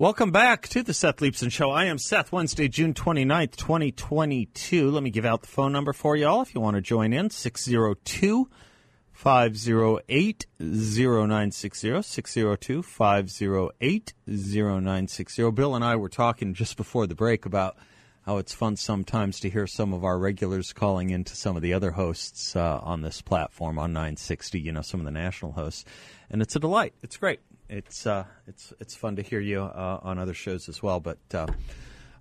Welcome back to the Seth Leibsohn Show. I am Seth, Wednesday, June 29th, 2022. Let me give out the phone number for you all if you want to join in 602 508 0960. 602 508 0960. Bill and I were talking just before the break about how it's fun sometimes to hear some of our regulars calling into some of the other hosts uh, on this platform on 960, you know, some of the national hosts. And it's a delight. It's great it's uh, it's it's fun to hear you uh, on other shows as well. But uh,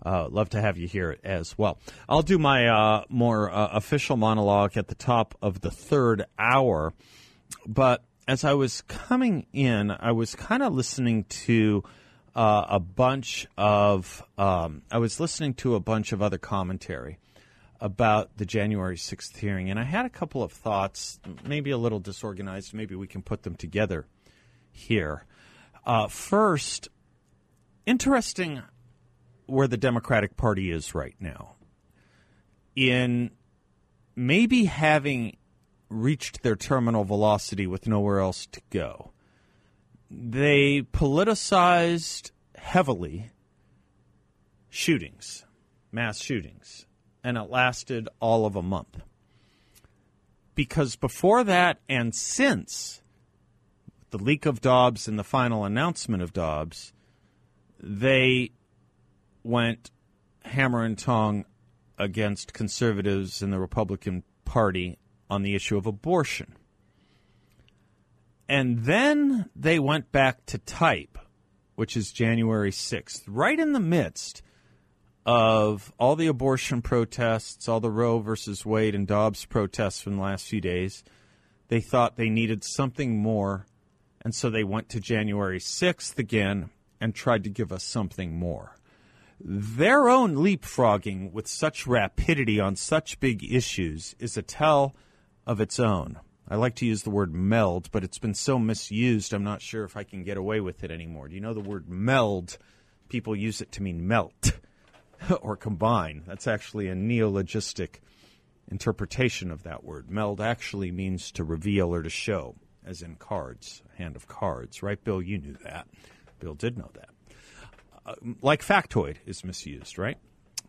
uh love to have you here as well. I'll do my uh, more uh, official monologue at the top of the third hour. But as I was coming in, I was kind of listening to a bunch of um, I was listening to a bunch of other commentary about the January 6th hearing, and I had a couple of thoughts, maybe a little disorganized. Maybe we can put them together here. Uh, first, interesting where the Democratic Party is right now. In maybe having reached their terminal velocity with nowhere else to go, they politicized heavily shootings, mass shootings, and it lasted all of a month. Because before that and since, the leak of Dobbs and the final announcement of Dobbs, they went hammer and tong against conservatives in the Republican Party on the issue of abortion. And then they went back to type, which is January 6th, right in the midst of all the abortion protests, all the Roe versus Wade and Dobbs protests from the last few days. They thought they needed something more and so they went to January 6th again and tried to give us something more. Their own leapfrogging with such rapidity on such big issues is a tell of its own. I like to use the word meld, but it's been so misused, I'm not sure if I can get away with it anymore. Do you know the word meld? People use it to mean melt or combine. That's actually a neologistic interpretation of that word. Meld actually means to reveal or to show as in cards, hand of cards, right, Bill? You knew that. Bill did know that. Uh, like factoid is misused, right?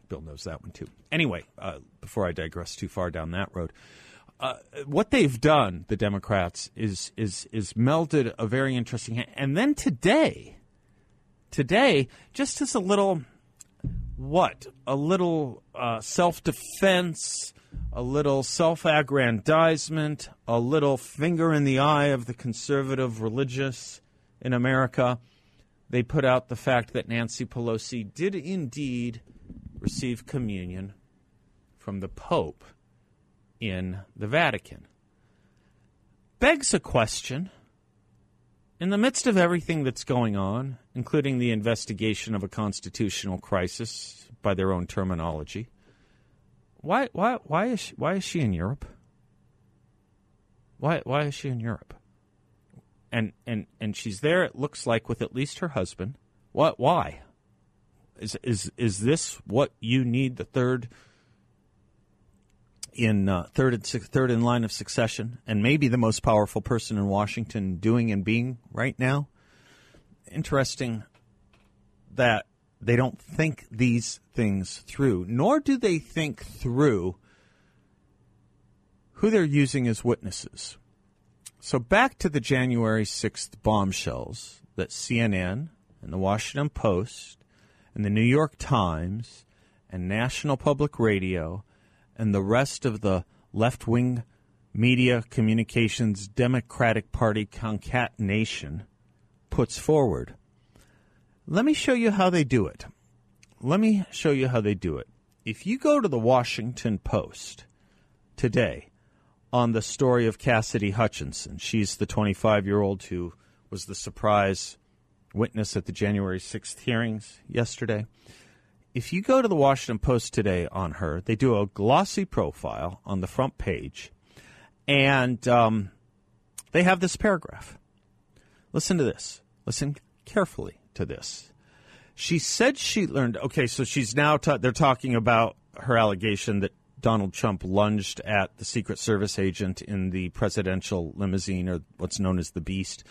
Bill knows that one too. Anyway, uh, before I digress too far down that road, uh, what they've done, the Democrats, is is is melded a very interesting. And then today, today, just as a little, what a little uh, self defense a little self aggrandizement, a little finger in the eye of the conservative religious in America. They put out the fact that Nancy Pelosi did indeed receive communion from the Pope in the Vatican. Begs a question. In the midst of everything that's going on, including the investigation of a constitutional crisis by their own terminology, why why why is she, why is she in Europe? Why why is she in Europe? And and and she's there. It looks like with at least her husband. What? Why? Is is is this what you need? The third in uh, third and in line of succession, and maybe the most powerful person in Washington doing and being right now. Interesting that they don't think these things through, nor do they think through who they're using as witnesses. So, back to the January 6th bombshells that CNN and the Washington Post and the New York Times and National Public Radio and the rest of the left wing media communications Democratic Party concatenation puts forward. Let me show you how they do it. Let me show you how they do it. If you go to the Washington Post today on the story of Cassidy Hutchinson, she's the 25 year old who was the surprise witness at the January 6th hearings yesterday. If you go to the Washington Post today on her, they do a glossy profile on the front page, and um, they have this paragraph. Listen to this. Listen carefully to this. She said she learned. Okay, so she's now ta- they're talking about her allegation that Donald Trump lunged at the Secret Service agent in the presidential limousine, or what's known as the Beast,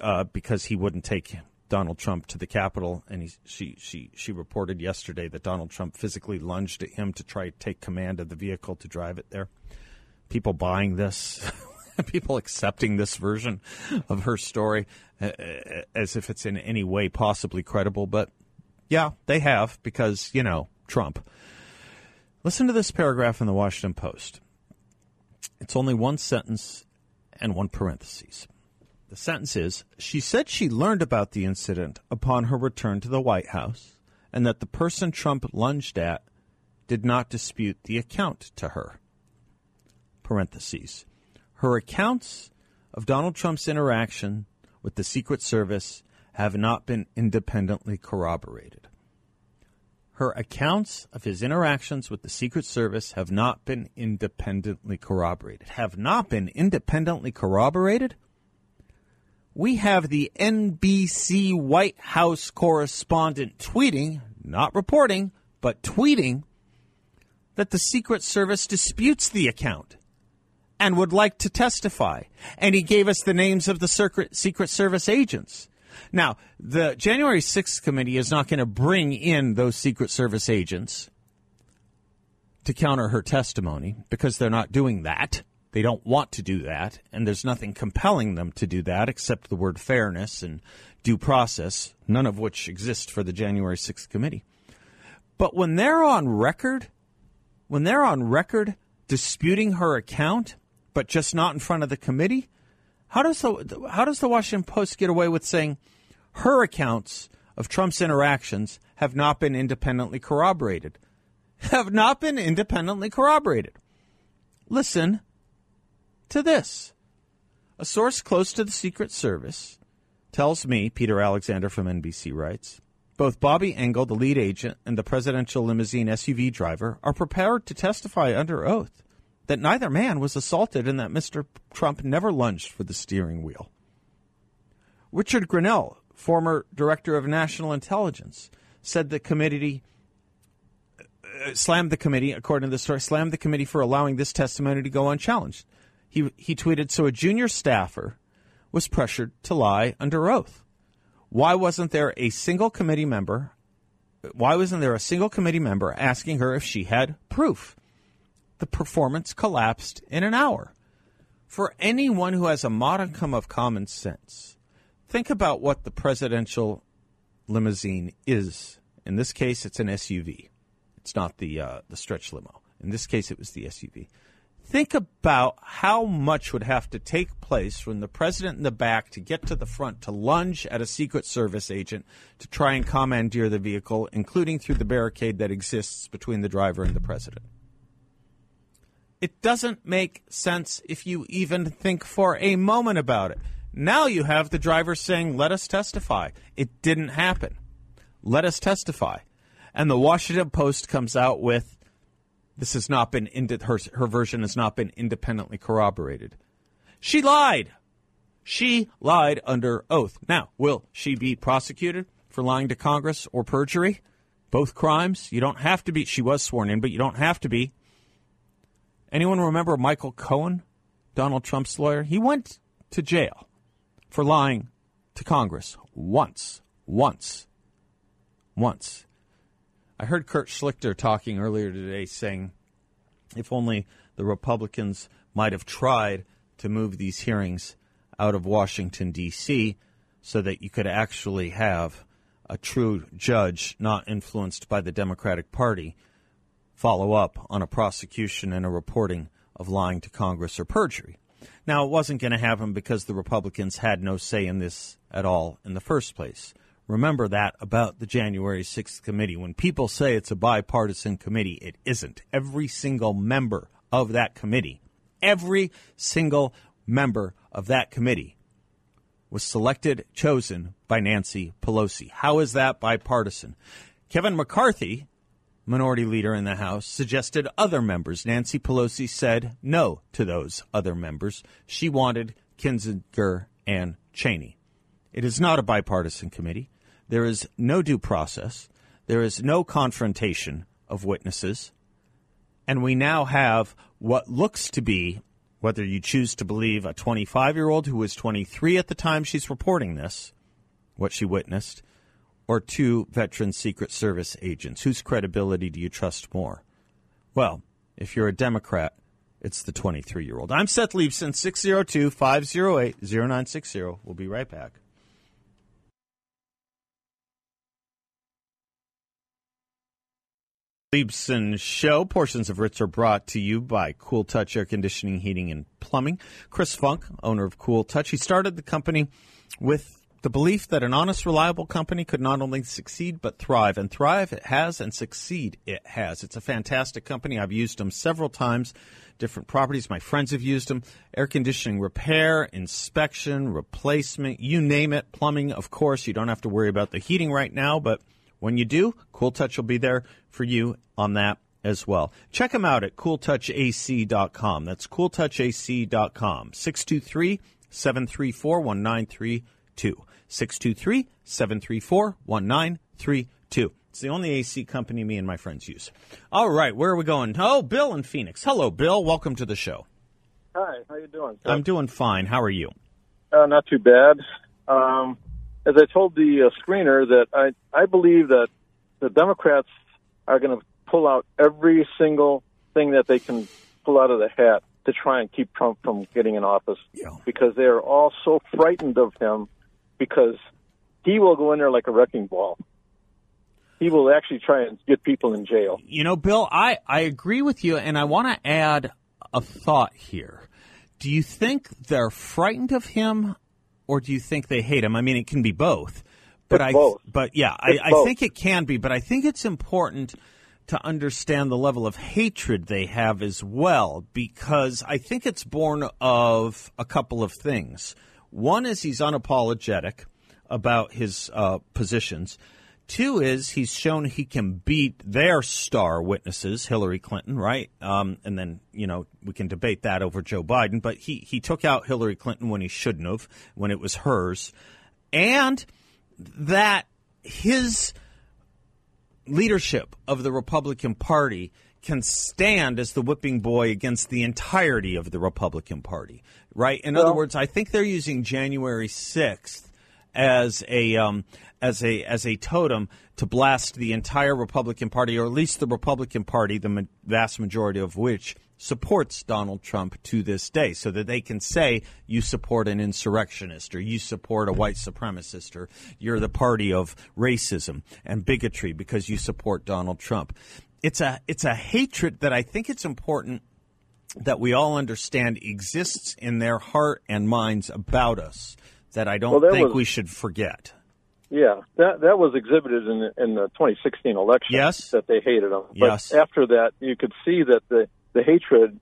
uh, because he wouldn't take Donald Trump to the Capitol. And he, she, she, she reported yesterday that Donald Trump physically lunged at him to try to take command of the vehicle to drive it there. People buying this, people accepting this version of her story as if it's in any way possibly credible. But yeah, they have because, you know, Trump. Listen to this paragraph in the Washington Post. It's only one sentence and one parenthesis. The sentence is She said she learned about the incident upon her return to the White House and that the person Trump lunged at did not dispute the account to her. Parentheses. Her accounts of Donald Trump's interaction with the Secret Service have not been independently corroborated. Her accounts of his interactions with the Secret Service have not been independently corroborated. Have not been independently corroborated? We have the NBC White House correspondent tweeting, not reporting, but tweeting, that the Secret Service disputes the account and would like to testify. And he gave us the names of the Secret Service agents. Now, the January 6th committee is not going to bring in those Secret Service agents to counter her testimony because they're not doing that. They don't want to do that, and there's nothing compelling them to do that except the word fairness and due process, none of which exist for the January 6th committee. But when they're on record, when they're on record disputing her account, but just not in front of the committee, how does the how does the Washington Post get away with saying her accounts of Trump's interactions have not been independently corroborated? Have not been independently corroborated. Listen to this. A source close to the Secret Service tells me, Peter Alexander from NBC writes, both Bobby Engel, the lead agent, and the presidential limousine SUV driver are prepared to testify under oath that neither man was assaulted and that Mr. Trump never lunged for the steering wheel. Richard Grenell, former director of national intelligence, said the committee uh, slammed the committee, according to the story, slammed the committee for allowing this testimony to go unchallenged. He, he tweeted, so a junior staffer was pressured to lie under oath. Why wasn't there a single committee member? Why wasn't there a single committee member asking her if she had proof? the performance collapsed in an hour. For anyone who has a modicum of common sense, think about what the presidential limousine is. In this case, it's an SUV. It's not the uh, the stretch limo. In this case, it was the SUV. Think about how much would have to take place from the president in the back to get to the front to lunge at a Secret Service agent to try and commandeer the vehicle, including through the barricade that exists between the driver and the president. It doesn't make sense if you even think for a moment about it. Now you have the driver saying, let us testify. It didn't happen. Let us testify. And the Washington Post comes out with this has not been, her, her version has not been independently corroborated. She lied. She lied under oath. Now, will she be prosecuted for lying to Congress or perjury? Both crimes. You don't have to be. She was sworn in, but you don't have to be. Anyone remember Michael Cohen, Donald Trump's lawyer? He went to jail for lying to Congress once, once, once. I heard Kurt Schlichter talking earlier today saying if only the Republicans might have tried to move these hearings out of Washington, D.C., so that you could actually have a true judge not influenced by the Democratic Party follow up on a prosecution and a reporting of lying to Congress or perjury. Now, it wasn't going to happen because the Republicans had no say in this at all in the first place. Remember that about the January 6th committee. When people say it's a bipartisan committee, it isn't. Every single member of that committee, every single member of that committee was selected, chosen by Nancy Pelosi. How is that bipartisan? Kevin McCarthy, minority leader in the House, suggested other members. Nancy Pelosi said no to those other members. She wanted Kinzinger and Cheney. It is not a bipartisan committee. There is no due process. There is no confrontation of witnesses. And we now have what looks to be, whether you choose to believe a 25 year old who was 23 at the time she's reporting this, what she witnessed, or two veteran Secret Service agents. Whose credibility do you trust more? Well, if you're a Democrat, it's the 23 year old. I'm Seth Leibsohn, 602 508 0960. We'll be right back. Leibsohn Show. Portions of Ritz are brought to you by Cool Touch Air Conditioning, Heating, and Plumbing. Chris Funk, owner of Cool Touch, he started the company with the belief that an honest, reliable company could not only succeed but thrive. And thrive it has, and succeed it has. It's a fantastic company. I've used them several times, different properties. My friends have used them. Air conditioning repair, inspection, replacement, you name it. Plumbing, of course. You don't have to worry about the heating right now, but when you do, Cool Touch will be there for you on that as well. Check them out at cooltouchac.com. That's cooltouchac.com. 623 734 1932. 623 734 1932. It's the only AC company me and my friends use. All right, where are we going? Oh, Bill in Phoenix. Hello, Bill. Welcome to the show. Hi, how you doing? I'm doing fine. How are you? Uh, not too bad. Um, as I told the uh, screener, that I I believe that the Democrats are going to pull out every single thing that they can pull out of the hat to try and keep Trump from getting in office Yeah. because they are all so frightened of him because he will go in there like a wrecking ball. He will actually try and get people in jail. You know, Bill, I, I agree with you, and I want to add a thought here. Do you think they're frightened of him, or do you think they hate him? I mean, it can be both. But It's I, both. but yeah, I, I think it can be. But I think it's important to understand the level of hatred they have as well, because I think it's born of a couple of things. One is he's unapologetic about his uh, positions. Two is he's shown he can beat their star witnesses, Hillary Clinton, right? Um, and then you know we can debate that over Joe Biden, but he he took out Hillary Clinton when he shouldn't have, when it was hers, and that his leadership of the Republican Party can stand as the whipping boy against the entirety of the Republican Party, right? In other words, I think they're using January sixth as a um, as a as a totem to blast the entire Republican Party, or at least the Republican Party, the ma- vast majority of which supports Donald Trump to this day, so that they can say you support an insurrectionist or you support a white supremacist or you're the party of racism and bigotry because you support Donald Trump. It's a it's a hatred that I think it's important that we all understand exists in their heart and minds about us that I don't Well, think was- we should forget. Yeah, that that was exhibited in the, in the 2016 election. Yes. that they hated him. But Yes. after that, you could see that the the hatred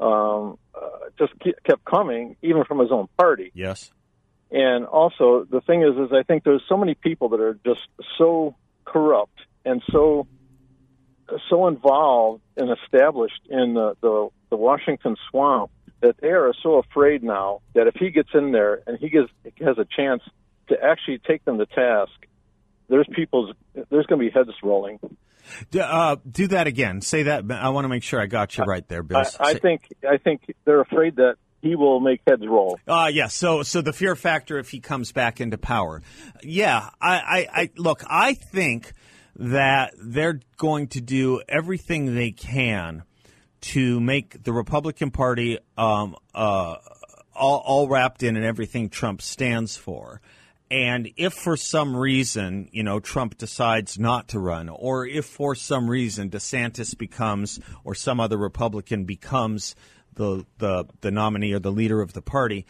um, uh, just kept coming, even from his own party. Yes. And also, the thing is, is I think there's so many people that are just so corrupt and so so involved and established in the, the, the Washington swamp that they are so afraid now that if he gets in there and he gets has a chance to actually take them to task, there's people's there's going to be heads rolling. Uh, do that again. Say that. I want to make sure I got you right there, Bill. I, I think I think they're afraid that he will make heads roll. Uh, yeah. So, so the fear factor if he comes back into power. Yeah. I, I, I look. I think that they're going to do everything they can to make the Republican Party um, uh, all, all wrapped in and everything Trump stands for. And if for some reason, you know, Trump decides not to run, or if for some reason DeSantis becomes, or some other Republican becomes the the the nominee or the leader of the party,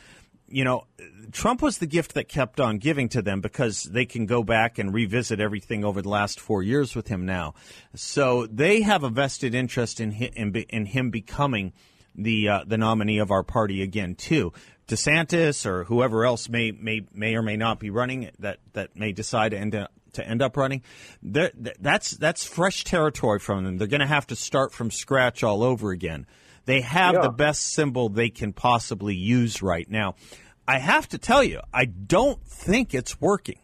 you know, Trump was the gift that kept on giving to them because they can go back and revisit everything over the last four years with him now. So they have a vested interest in hi- in, him becoming the uh, the nominee of our party again too. DeSantis or whoever else may may may or may not be running that that may decide to end up, to end up running, that's that's fresh territory from them. They're going to have to start from scratch all over again. They have yeah. the best symbol they can possibly use right now. I have to tell you, I don't think it's working.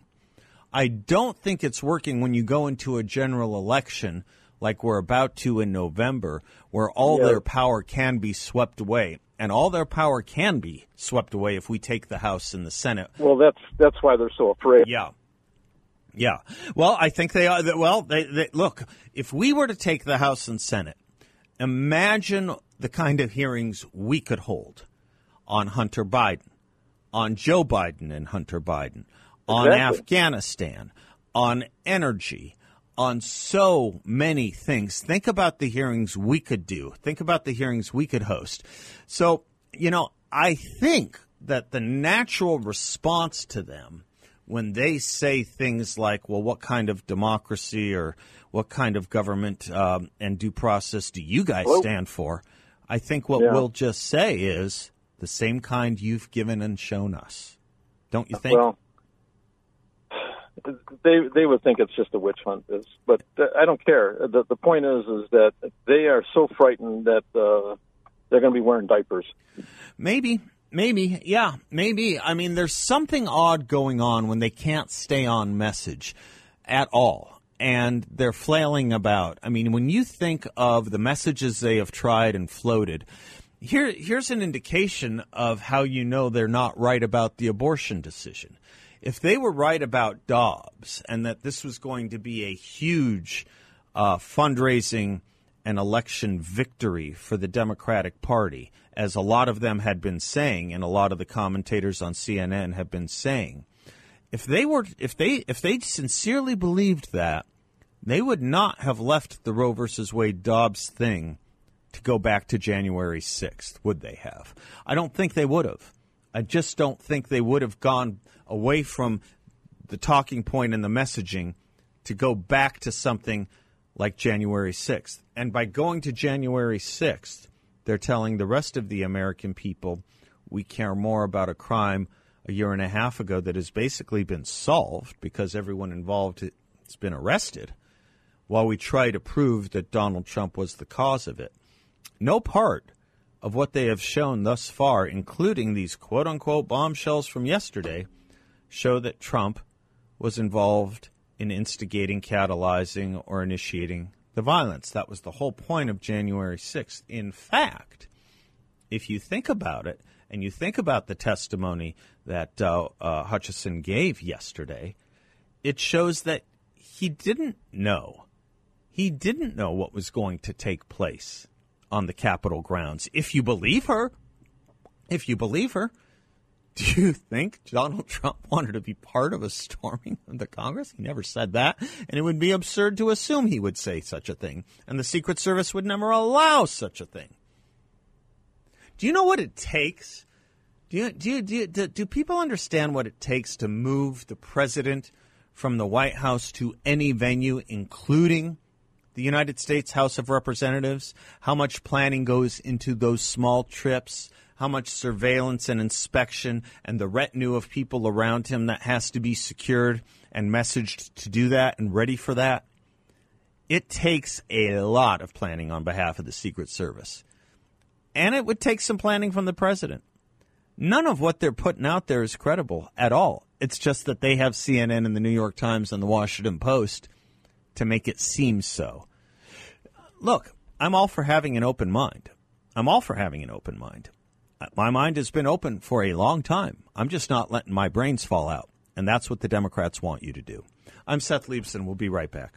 I don't think it's working when you go into a general election like we're about to in November, where all yeah. their power can be swept away. And all their power can be swept away if we take the House and the Senate. Well, that's that's why they're so afraid. Yeah, yeah. Well, I think they are. Well, they, they, look. If we were to take the House and Senate, imagine the kind of hearings we could hold on Hunter Biden, on Joe Biden and Hunter Biden, on exactly. Afghanistan, on energy, on so many things. Think about the hearings we could do. Think about the hearings we could host. So, you know, I think that the natural response to them when they say things like, well, what kind of democracy or what kind of government um, and due process do you guys Hello? stand for? I think what yeah. we'll just say is the same kind you've given and shown us. Don't you think? Well, they they would think it's just a witch hunt, is, but I don't care. The the point is is that they are so frightened that uh, they're going to be wearing diapers. Maybe, Maybe, yeah, maybe. I mean, there's something odd going on when they can't stay on message at all. And they're flailing about. I mean, when you think of the messages they have tried and floated, here, here's an indication of how you know they're not right about the abortion decision. If they were right about Dobbs and that this was going to be a huge uh, fundraising and election victory for the Democratic Party, as a lot of them had been saying, and a lot of the commentators on CNN have been saying, if they were, if they, if they sincerely believed that, they would not have left the Roe versus Wade Dobbs thing to go back to January 6th, would they have? I don't think they would have. I just don't think they would have gone away from the talking point and the messaging to go back to something like January 6th. And by going to January 6th, they're telling the rest of the American people we care more about a crime a year and a half ago that has basically been solved because everyone involved has been arrested while we try to prove that Donald Trump was the cause of it. No part of what they have shown thus far, including these quote unquote bombshells from yesterday, show that Trump was involved in instigating, catalyzing, or initiating the violence. That was the whole point of January 6th. In fact, if you think about it, and you think about the testimony that uh, uh, Hutchinson gave yesterday, it shows that he didn't know. He didn't know what was going to take place on the Capitol grounds. If you believe her, if you believe her, do you think Donald Trump wanted to be part of a storming of the Congress? He never said that. And it would be absurd to assume he would say such a thing. And the Secret Service would never allow such a thing. Do you know what it takes? Do, you, do, you, do, you, do, do people understand what it takes to move the president from the White House to any venue, including the United States House of Representatives? How much planning goes into those small trips? How much surveillance and inspection and the retinue of people around him that has to be secured and messaged to do that and ready for that. It takes a lot of planning on behalf of the Secret Service. And it would take some planning from the president. None of what they're putting out there is credible at all. It's just that they have CNN and the New York Times and the Washington Post to make it seem so. Look, I'm all for having an open mind. I'm all for having an open mind my mind has been open for a long time. I'm just not letting my brains fall out. And that's what the Democrats want you to do. I'm Seth Leibsohn. We'll be right back.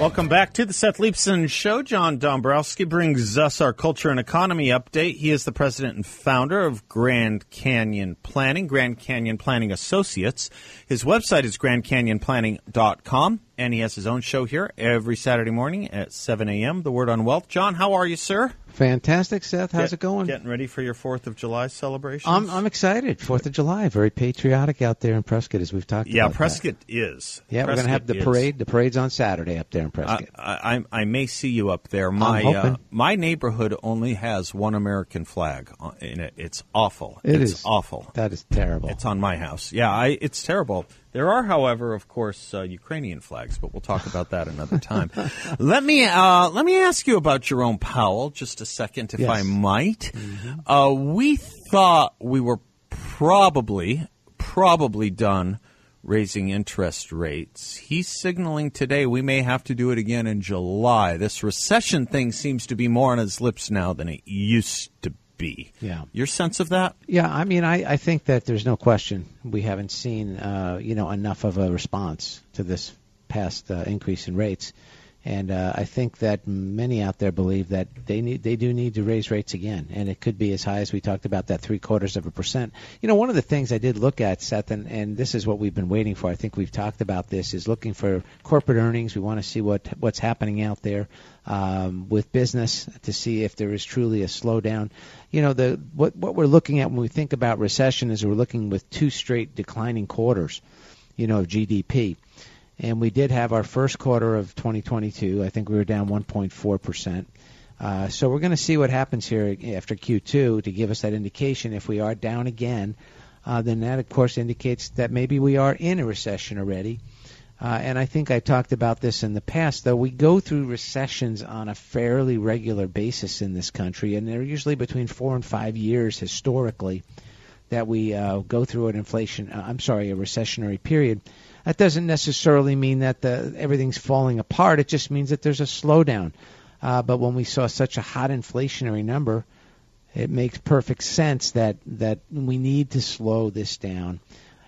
Welcome back to the Seth Leibsohn Show. John Dombroski brings us our culture and economy update. He is the president and founder of Grand Canyon Planning, Grand Canyon Planning Associates. His website is grandcanyonplanning.com. and he has his own show here every Saturday morning at 7 a.m. The Word on Wealth. John, how are you, sir? Fantastic, Seth. How's Get- it going? Getting ready for your Fourth of July celebration? I'm I'm excited. Fourth of July, very patriotic out there in Prescott, as we've talked yeah, about. that. Prescott is. Yeah, we're going to have the Prescott is. parade. The parade's on Saturday up there in Prescott. I, I I may see you up there. My uh, my neighborhood only has one American flag in it. It's awful. It it's is. awful. that is terrible. It's on my house. Yeah, I, it's terrible. There are, however, of course, uh, Ukrainian flags, but we'll talk about that another time. let me uh, let me ask you about Jerome Powell just a second, if Yes. I might. Uh, we thought we were probably probably done raising interest rates. He's signaling today we may have to do it again in July. This recession thing seems to be more on his lips now than it used to be. Yeah. Your sense of that? Yeah, I mean, I, I think that there's no question we haven't seen, uh, you know, enough of a response to this past uh, increase in rates, and uh, I think that many out there believe that they need they do need to raise rates again, and it could be as high as we talked about that three quarters of a percent. You know, one of the things I did look at, Seth, and, and this is what we've been waiting for. I think we've talked about this is looking for corporate earnings. We want to see what what's happening out there um, with business to see if there is truly a slowdown. You know, the what what we're looking at when we think about recession is we're looking with two straight declining quarters, you know, of GDP. And we did have our first quarter of 2022. I think we were down 1.4 percent. Uh, so we're going to see what happens here after Q2 to give us that indication. If we are down again, uh, then that of course indicates that maybe we are in a recession already. Uh, and I think I talked about this in the past, though we go through recessions on a fairly regular basis in this country, and they're usually between four and five years historically that we uh, go through an inflation. Uh, I'm sorry, a recessionary period. That doesn't necessarily mean that the, everything's falling apart. It just means that there's a slowdown. Uh, but when we saw such a hot inflationary number, it makes perfect sense that that we need to slow this down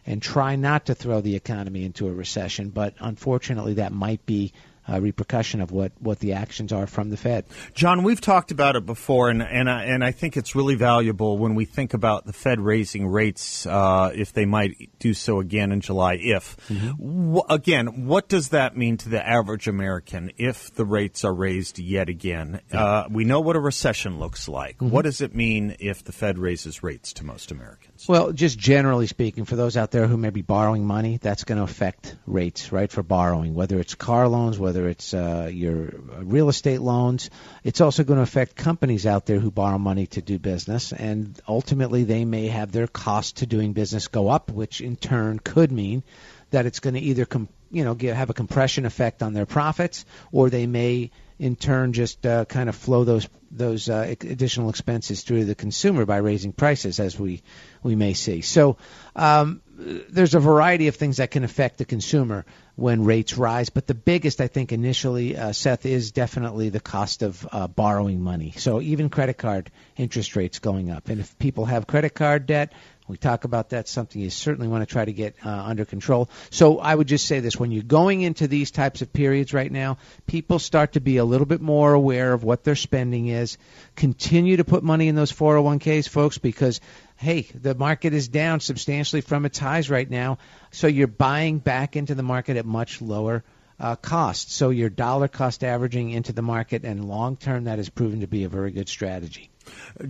and try not to throw the economy into a recession. But unfortunately, that might be a repercussion of what, what the actions are from the Fed. John, we've talked about it before, and and I, and I think it's really valuable when we think about the Fed raising rates, uh, if they might do so again in July. If Mm-hmm. Wh- again, what does that mean to the average American if the rates are raised yet again? Uh, we know what a recession looks like. Mm-hmm. What does it mean if the Fed raises rates to most Americans? Well, just generally speaking, for those out there who may be borrowing money, that's going to affect rates, right, for borrowing, whether it's car loans, whether it's uh, your real estate loans. It's also going to affect companies out there who borrow money to do business, and ultimately they may have their cost to doing business go up, which in turn could mean that it's going to either com- you know give, have a compression effect on their profits, or they may in turn just uh, kind of flow those those uh, additional expenses through the consumer by raising prices, as we we may see. So um, there's a variety of things that can affect the consumer when rates rise, but the biggest, I think, initially, uh, Seth, is definitely the cost of uh, borrowing money. So even credit card interest rates going up, and if people have credit card debt. We talk about that, something you certainly want to try to get uh, under control. So I would just say this when you're going into these types of periods right now, people start to be a little bit more aware of what their spending is. Continue to put money in those 401ks, folks, because hey, the market is down substantially from its highs right now. So you're buying back into the market at much lower uh, cost. So your dollar cost averaging into the market, and long term, that has proven to be a very good strategy.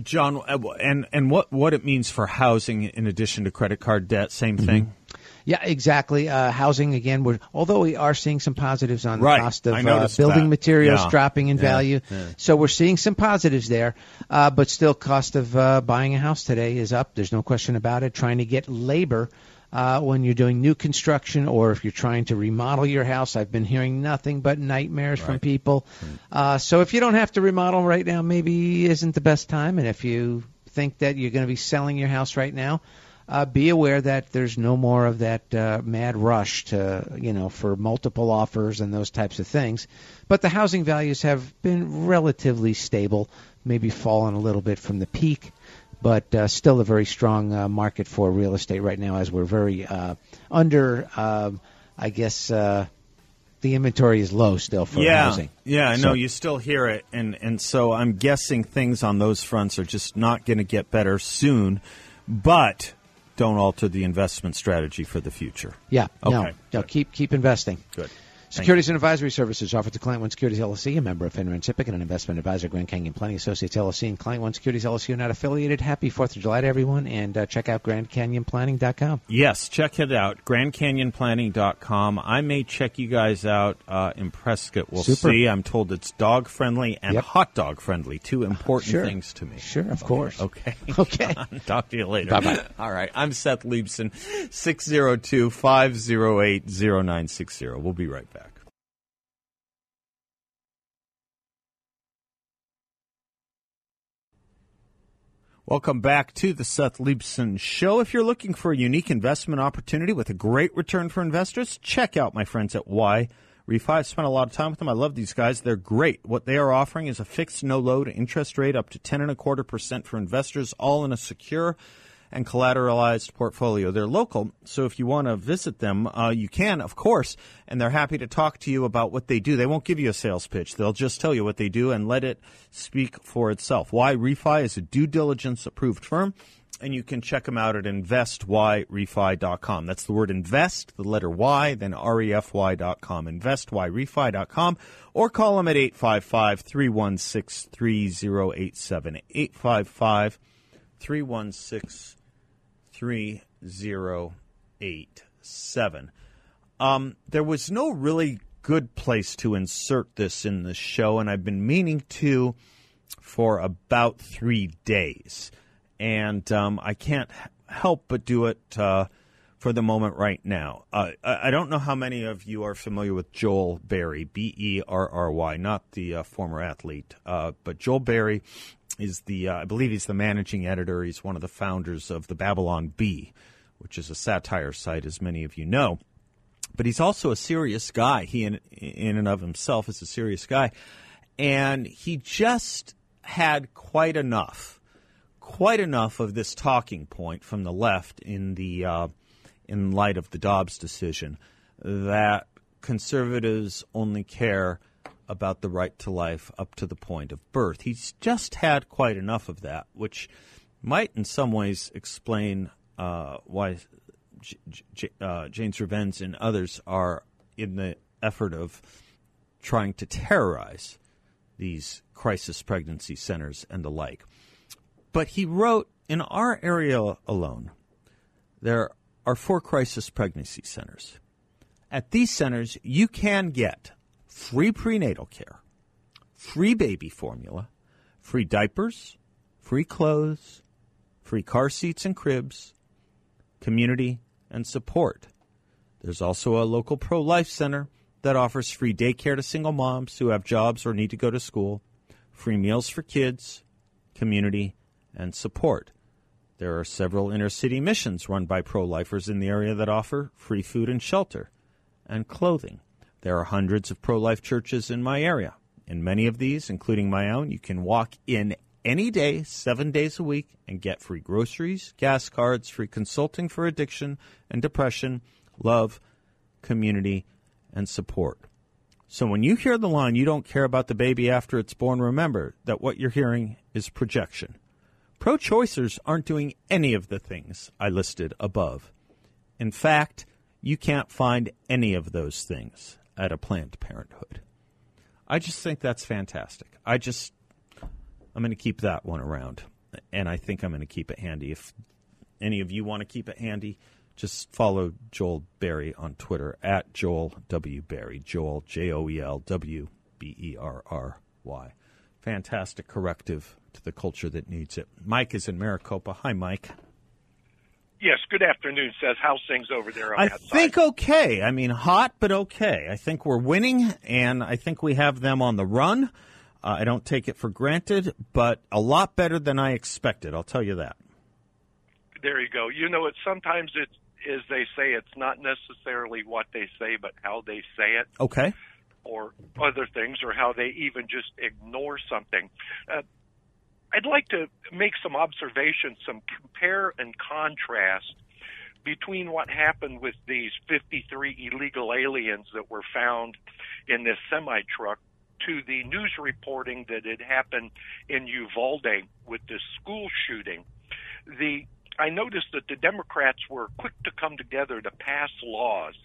John, uh, and and what what it means for housing in addition to credit card debt, same thing. Yeah, exactly. Uh, housing again. We're although we are seeing some positives on Right. the cost of uh, building that. materials Yeah. dropping in Yeah. value. Yeah. So we're seeing some positives there, uh, but still, cost of uh, buying a house today is up. There's no question about it. Trying to get labor. Uh, when you're doing new construction or if you're trying to remodel your house, I've been hearing nothing but nightmares from people. Uh, so if you don't have to remodel right now, maybe isn't the best time. And if you think that you're going to be selling your house right now, uh, be aware that there's no more of that uh, mad rush to, you know, for multiple offers and those types of things. But the housing values have been relatively stable, maybe fallen a little bit from the peak, but uh, still a very strong uh, market for real estate right now as we're very uh, under, um, I guess, uh, the inventory is low still for yeah, housing. Yeah, I So- know you still hear it, and and so I'm guessing things on those fronts are just not going to get better soon, but don't alter the investment strategy for the future. Yeah, no, Okay, no, good. keep keep investing. Good. Securities and advisory services offered to Client One Securities LLC, a member of FINRA and SIPC, and an investment advisor, Grand Canyon Planning Associates LLC, and Client One Securities LLC are not affiliated. Happy Fourth of July to everyone, and uh, check out GrandCanyonPlanning.com. Yes, check it out, GrandCanyonPlanning.com. I may check you guys out uh, in Prescott. We'll Super. see. I'm told it's dog friendly and Yep. hot dog friendly. Two important Sure. things to me. Sure, of course. Okay. Okay. Talk to you later. Bye-bye. All right. I'm Seth Leibsohn, 602 508 0960. We'll be right back. Welcome back to the Seth Leibsohn Show. If you're looking for a unique investment opportunity with a great return for investors, check out my friends at Y Refi. I've spent a lot of time with them. I love these guys. They're great. What they are offering is a fixed no load interest rate up to ten and a quarter percent for investors, all in a secure and collateralized portfolio. They're local, so if you want to visit them, uh, you can, of course, and they're happy to talk to you about what they do. They won't give you a sales pitch. They'll just tell you what they do and let it speak for itself. Yrefy is a due diligence approved firm, and you can check them out at investyrefy.com. That's the word invest, the letter Y, then refy.com. Investyrefy.com, or call them at 855 316 3087. 855 316 3087. Um, there was no really good place to insert this in the show, and I've been meaning to for about three days. And um, I can't help but do it uh, for the moment right now. Uh, I don't know how many of you are familiar with Joel Berry, B E R R Y, not the uh, former athlete, uh, but Joel Berry is the, uh, I believe he's the managing editor. He's one of the founders of the Babylon Bee, which is a satire site, as many of you know. But he's also a serious guy. He, in, in and of himself, is a serious guy. And he just had quite enough, quite enough of this talking point from the left in the, uh, in light of the Dobbs decision that conservatives only care about the right to life up to the point of birth. He's just had quite enough of that, which might in some ways explain uh, why J- J- uh, Jane's Revenge and others are in the effort of trying to terrorize these crisis pregnancy centers and the like. But he wrote in our area alone, there are four crisis pregnancy centers. At these centers, you can get free prenatal care, free baby formula, free diapers, free clothes, free car seats and cribs, community, and support. There's also a local pro life center that offers free daycare to single moms who have jobs or need to go to school, free meals for kids, community, and support. There are several inner city missions run by pro lifers in the area that offer free food and shelter and clothing. There are hundreds of pro life churches in my area. In many of these, including my own, you can walk in any day, seven days a week, and get free groceries, gas cards, free consulting for addiction and depression, love, community, and support. So when you hear the line, you don't care about the baby after it's born, remember that what you're hearing is projection. Pro choicers aren't doing any of the things I listed above. In fact, you can't find any of those things at a Planned Parenthood. I just think that's fantastic. I just, I'm going to keep that one around. And I think I'm going to keep it handy. If any of you want to keep it handy, just follow Joel Berry on Twitter at Joel W. Berry. Joel, J O E L W B E R R Y. Fantastic corrective to the culture that needs it. Mike is in Maricopa. Hi, Mike. Yes, good afternoon, Seth. How's things over there on I that think okay. I mean, hot, but okay. I think we're winning, and I think we have them on the run. Uh, I don't take it for granted, but a lot better than I expected. I'll tell you that. There you go. You know, it sometimes it's they say, it's not necessarily what they say, but how they say it, Okay. or other things, or how they even just ignore something. Uh, I'd like to make some observations, some compare and contrast between what happened with these 53 illegal aliens that were found in this semi truck to the news reporting that had happened in Uvalde with this school shooting. The I noticed that the Democrats were quick to come together to pass laws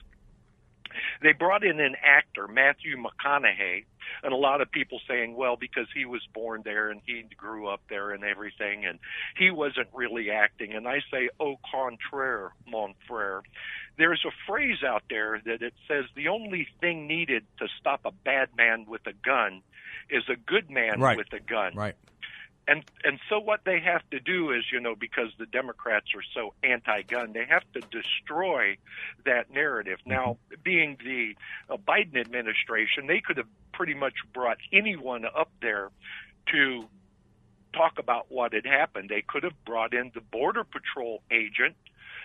They brought in an actor, Matthew McConaughey, and a lot of people saying, well, because he was born there and he grew up there and everything, and he wasn't really acting. And I say, au contraire, mon frere. There's a phrase out there that it says the only thing needed to stop a bad man with a gun is a good man Right. with a gun Right. And and so what they have to do is you know because the democrats are so anti-gun they have to destroy that narrative. Now being the uh, biden administration they could have pretty much brought anyone up there to talk about what had happened. They could have brought in the border patrol agent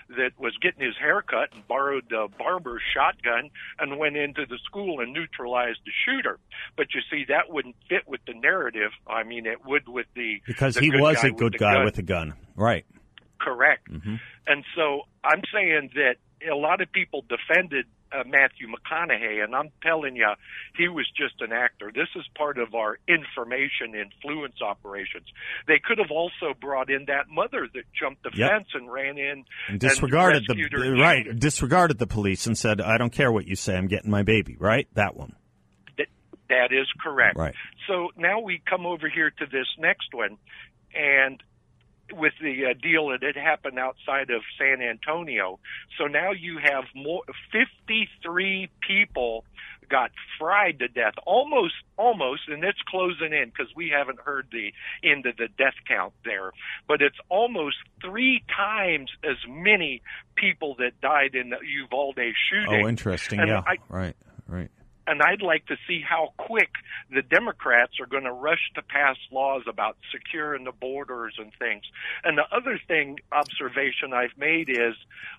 that was getting his hair cut and borrowed the barber's shotgun and went into the school and neutralized the shooter. But you see, that wouldn't fit with the narrative. I mean, it would with the Because the he was a good guy gun. with a gun. Right. Correct. Mm-hmm. And so I'm saying that a lot of people defended uh, Matthew McConaughey, and I'm telling you, he was just an actor. This is part of our information influence operations. They could have also brought in that mother that jumped the Yep. fence and ran in And disregarded the her right, her. disregarded the police and said, "I don't care what you say. I'm getting my baby." Right. That one. That, that is correct. Right. So now we come over here to this next one, and with the uh, deal that had happened outside of San Antonio. So now you have more 53 people got fried to death almost almost and it's closing in because we haven't heard the end of the death count there but it's almost three times as many people that died in the Uvalde shooting Oh, interesting. And yeah. I- right. Right. And I'd like to see how quick the Democrats are going to rush to pass laws about securing the borders and things. And the other thing, observation I've made is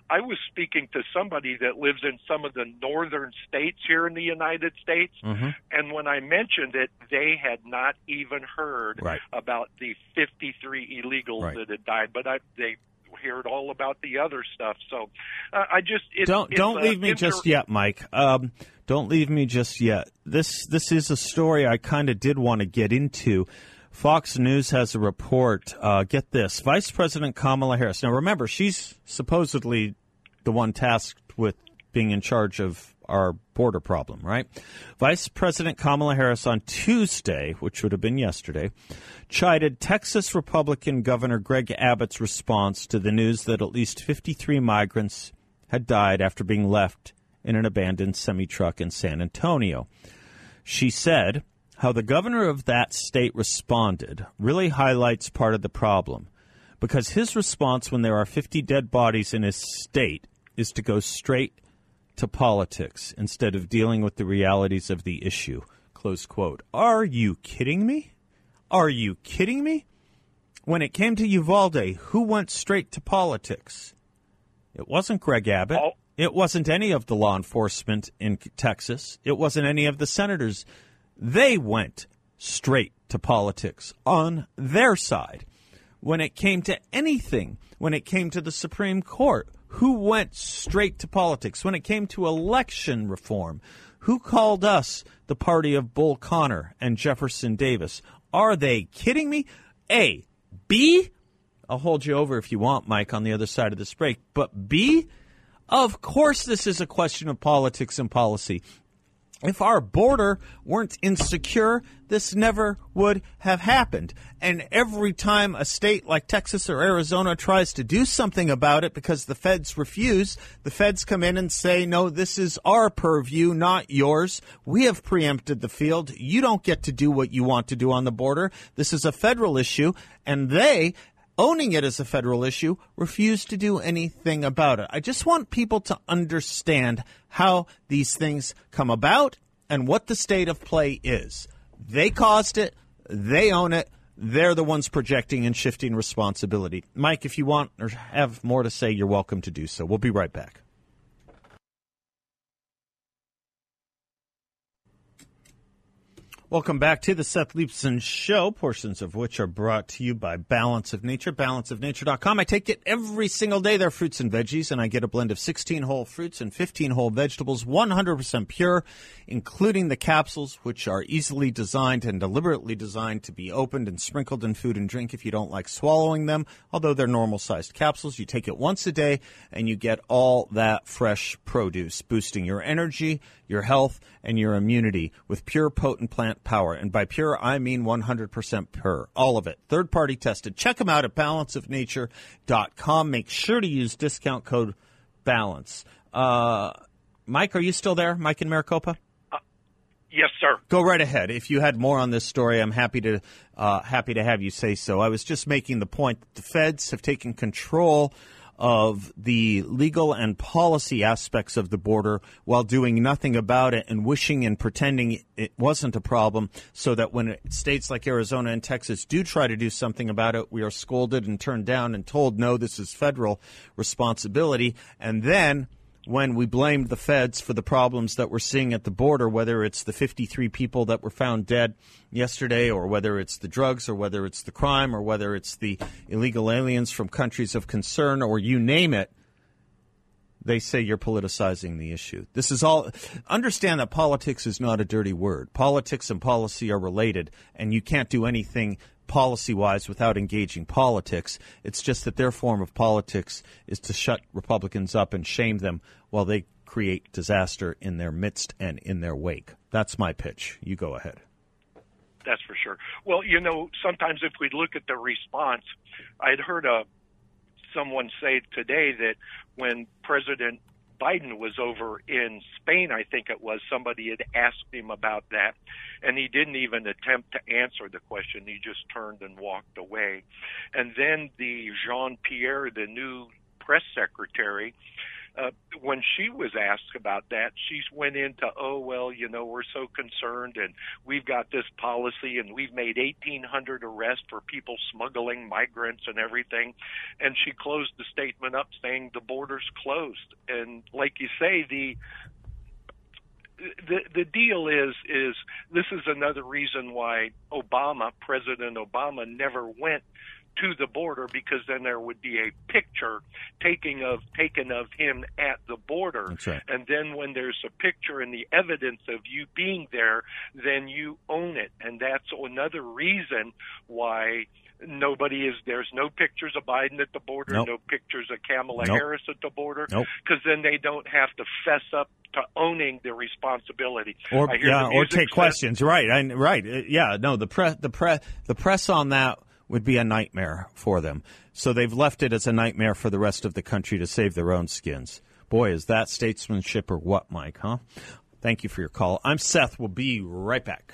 I was speaking to somebody that lives in some of the northern states here in the United States, Mhm. and when I mentioned it, they had not even heard Right. about the 53 illegals Right. that had died, but I, they heard all about the other stuff. So uh, I just it, don't don't uh, leave me inter- just yet, Mike. Um, don't leave me just yet. This this is a story I kind of did want to get into. Fox News has a report. Uh, get this: Vice President Kamala Harris. Now, remember, she's supposedly the one tasked with being in charge of our border problem, right? Vice President Kamala Harris on Tuesday, which would have been yesterday, chided Texas Republican Governor Greg Abbott's response to the news that at least 53 migrants had died after being left in an abandoned semi truck in San Antonio. She said, How the governor of that state responded really highlights part of the problem because his response when there are 50 dead bodies in his state is to go straight to politics instead of dealing with the realities of the issue. Close quote. Are you kidding me? Are you kidding me? When it came to Uvalde, who went straight to politics? It wasn't Greg Abbott. Oh. It wasn't any of the law enforcement in Texas. It wasn't any of the senators. They went straight to politics on their side. When it came to anything, when it came to the Supreme Court, who went straight to politics? When it came to election reform, who called us the party of Bull Connor and Jefferson Davis? Are they kidding me? A. B. I'll hold you over if you want, Mike, on the other side of this break. But B. Of course, this is a question of politics and policy. If our border weren't insecure, this never would have happened. And every time a state like Texas or Arizona tries to do something about it because the feds refuse, the feds come in and say, no, this is our purview, not yours. We have preempted the field. You don't get to do what you want to do on the border. This is a federal issue. And they owning it as a federal issue, refuse to do anything about it. I just want people to understand how these things come about and what the state of play is. They caused it, they own it, they're the ones projecting and shifting responsibility. Mike, if you want or have more to say, you're welcome to do so. We'll be right back. Welcome back to the Seth Leibsohn Show, portions of which are brought to you by Balance of Nature, balanceofnature.com. I take it every single day, they're fruits and veggies, and I get a blend of 16 whole fruits and 15 whole vegetables, 100% pure, including the capsules, which are easily designed and deliberately designed to be opened and sprinkled in food and drink if you don't like swallowing them. Although they're normal sized capsules, you take it once a day and you get all that fresh produce, boosting your energy, your health, and your immunity with pure, potent plant power. And by pure, I mean 100% pure. All of it. Third party tested. Check them out at balanceofnature.com. Make sure to use discount code BALANCE. Uh, Mike, are you still there? Mike in Maricopa? Yes, sir. Go right ahead. If you had more on this story, I'm happy to uh, happy to have you say so. I was just making the point that the feds have taken control of the legal and policy aspects of the border while doing nothing about it and wishing and pretending it wasn't a problem so that when states like Arizona and Texas do try to do something about it, we are scolded and turned down and told, no, this is federal responsibility. And then when we blamed the feds for the problems that we're seeing at the border, whether it's the 53 people that were found dead yesterday, or whether it's the drugs, or whether it's the crime, or whether it's the illegal aliens from countries of concern, or you name it, they say you're politicizing the issue. This is all. Understand that politics is not a dirty word. Politics and policy are related, and you can't do anything policy wise without engaging politics. It's just that their form of politics is to shut Republicans up and shame them while they create disaster in their midst and in their wake. That's my pitch. You go ahead. That's for sure. Well, you know, sometimes if we look at the response, I'd heard a uh, someone say today that when President Biden was over in Spain, I think it was, somebody had asked him about that, and he didn't even attempt to answer the question. He just turned and walked away. And then the Jean Pierre, the new press secretary, uh, when she was asked about that, she went into, oh, well, you know, we're so concerned and we've got this policy and we've made 1,800 arrests for people smuggling migrants and everything. And she closed the statement up saying the border's closed. And like you say, the the the deal is is this is another reason why Obama, President Obama, never went to the border because then there would be a picture taking of taken of him at the border. Right. And then when there's a picture and the evidence of you being there, then you own it. And that's another reason why nobody is there's no pictures of Biden at the border, nope. no pictures of Kamala nope. Harris at the border, because nope. then they don't have to fess up to owning the responsibility. Or yeah, or take says, questions. Right, I, right. Uh, yeah, no. The press, the press, the press on that would be a nightmare for them. So they've left it as a nightmare for the rest of the country to save their own skins. Boy, is that statesmanship or what, Mike, huh? Thank you for your call. I'm Seth. We'll be right back.